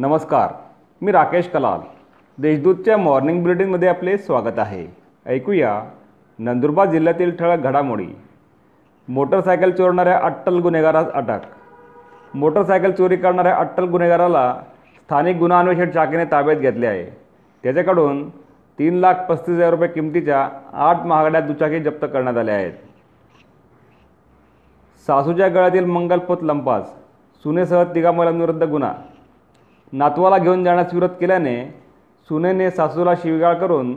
नमस्कार मी राकेश कलाल. देशदूतच्या मॉर्निंग बुलेटिनमध्ये आपले स्वागत आहे. ऐकूया नंदुरबार जिल्ह्यातील ठळक घडामोडी. मोटरसायकल चोरणाऱ्या अट्टल गुन्हेगारास अटक. मोटरसायकल चोरी करणाऱ्या अट्टल गुन्हेगाराला स्थानिक गुन्हा अन्वेषण शाखेने ताब्यात घेतले आहे. त्याच्याकडून तीन लाख पस्तीस हजार रुपये किमतीच्या आठ महागड्या दुचाकी जप्त करण्यात आल्या आहेत. सासूच्या गळ्यातील मंगलपोत लंपास सुनेसह तिघा मुलांविरुद्ध गुन्हा. नातवाला घेऊन जाण्यास विरोध केल्याने सुनेने सासूला शिवीगाळ करून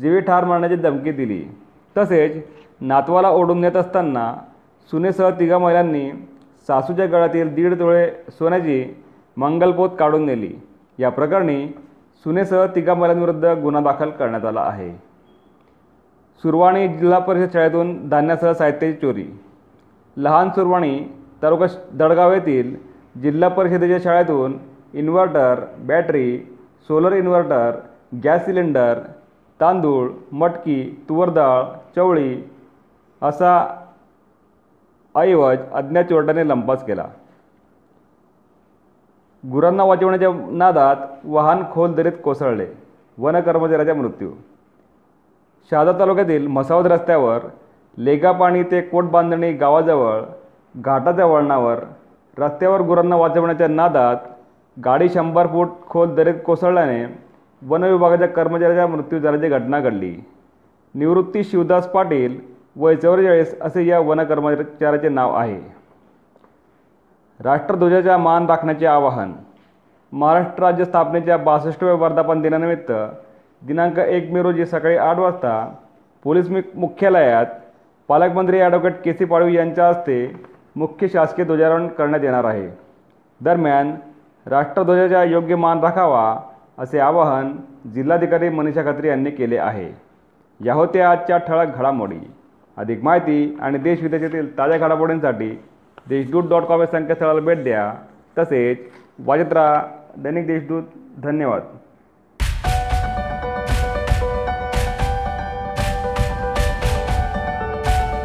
जीवे ठार मारण्याची धमकी दिली. तसेच नातवाला ओढून नेत असताना सुनेसह तिघा महिलांनी सासूच्या गळ्यातील दीड तोळे सोन्याची मंगलपोत काढून नेली. या प्रकरणी सुनेसह तिघा महिलांविरुद्ध गुन्हा दाखल करण्यात आला आहे. सुरवाणी जिल्हा परिषद शाळेतून धान्यासह साहित्याची चोरी. लहान सुरवाणी तालुका दडगाव येथील जिल्हा परिषदेच्या शाळेतून inverter battery solar inverter gas cylinder तांदूळ मटकी तुवरडाळ चवळी असा ऐवज अज्ञात चोरट्याने लंपास केला. गुरांना वाचवण्याच्या नादात वाहन खोल दरीत कोसळले. वन कर्मचाऱ्याचा मृत्यू. शहादा तालुक्यातील म्हसावद रस्त्यावर लेगापाणी ते कोटबांधणी गावाजवळ घाटाच्या वळणावर रस्त्यावर गुरांना वाचवण्याच्या नादात गाडी शंभर फूट खोल दरीत कोसळल्याने वन विभागाच्या कर्मचाऱ्याचा मृत्यू झाल्याची घटना घडली. निवृत्ती शिवदास पाटील वय चौवेचाळीस असे या वन कर्मचाऱ्याचे नाव आहे. राष्ट्रध्वजाचा मान राखण्याचे आवाहन. महाराष्ट्र राज्य स्थापनेच्या बासष्टव्या वर्धापन दिनानिमित्त दिनांक एक मे रोजी सकाळी आठ वाजता पोलीस मुख्यालयात पालकमंत्री ॲडव्होकेट के सी पाडवी यांच्या हस्ते मुख्य शासकीय ध्वजारोहण करण्यात येणार आहे. दरम्यान राष्ट्रध्वजाचा योग्य मान राखावा असे आवाहन जिल्हाधिकारी मनीषा खत्री यांनी केले आहे. या होत्या आजच्या ठळक घडामोडी. अधिक माहिती आणि देशविदेशातील ताज्या घडामोडींसाठी देशदूत डॉट कॉम या संकेतस्थळाला भेट द्या. तसेच वाजत राहा दैनिक देशदूत. धन्यवाद.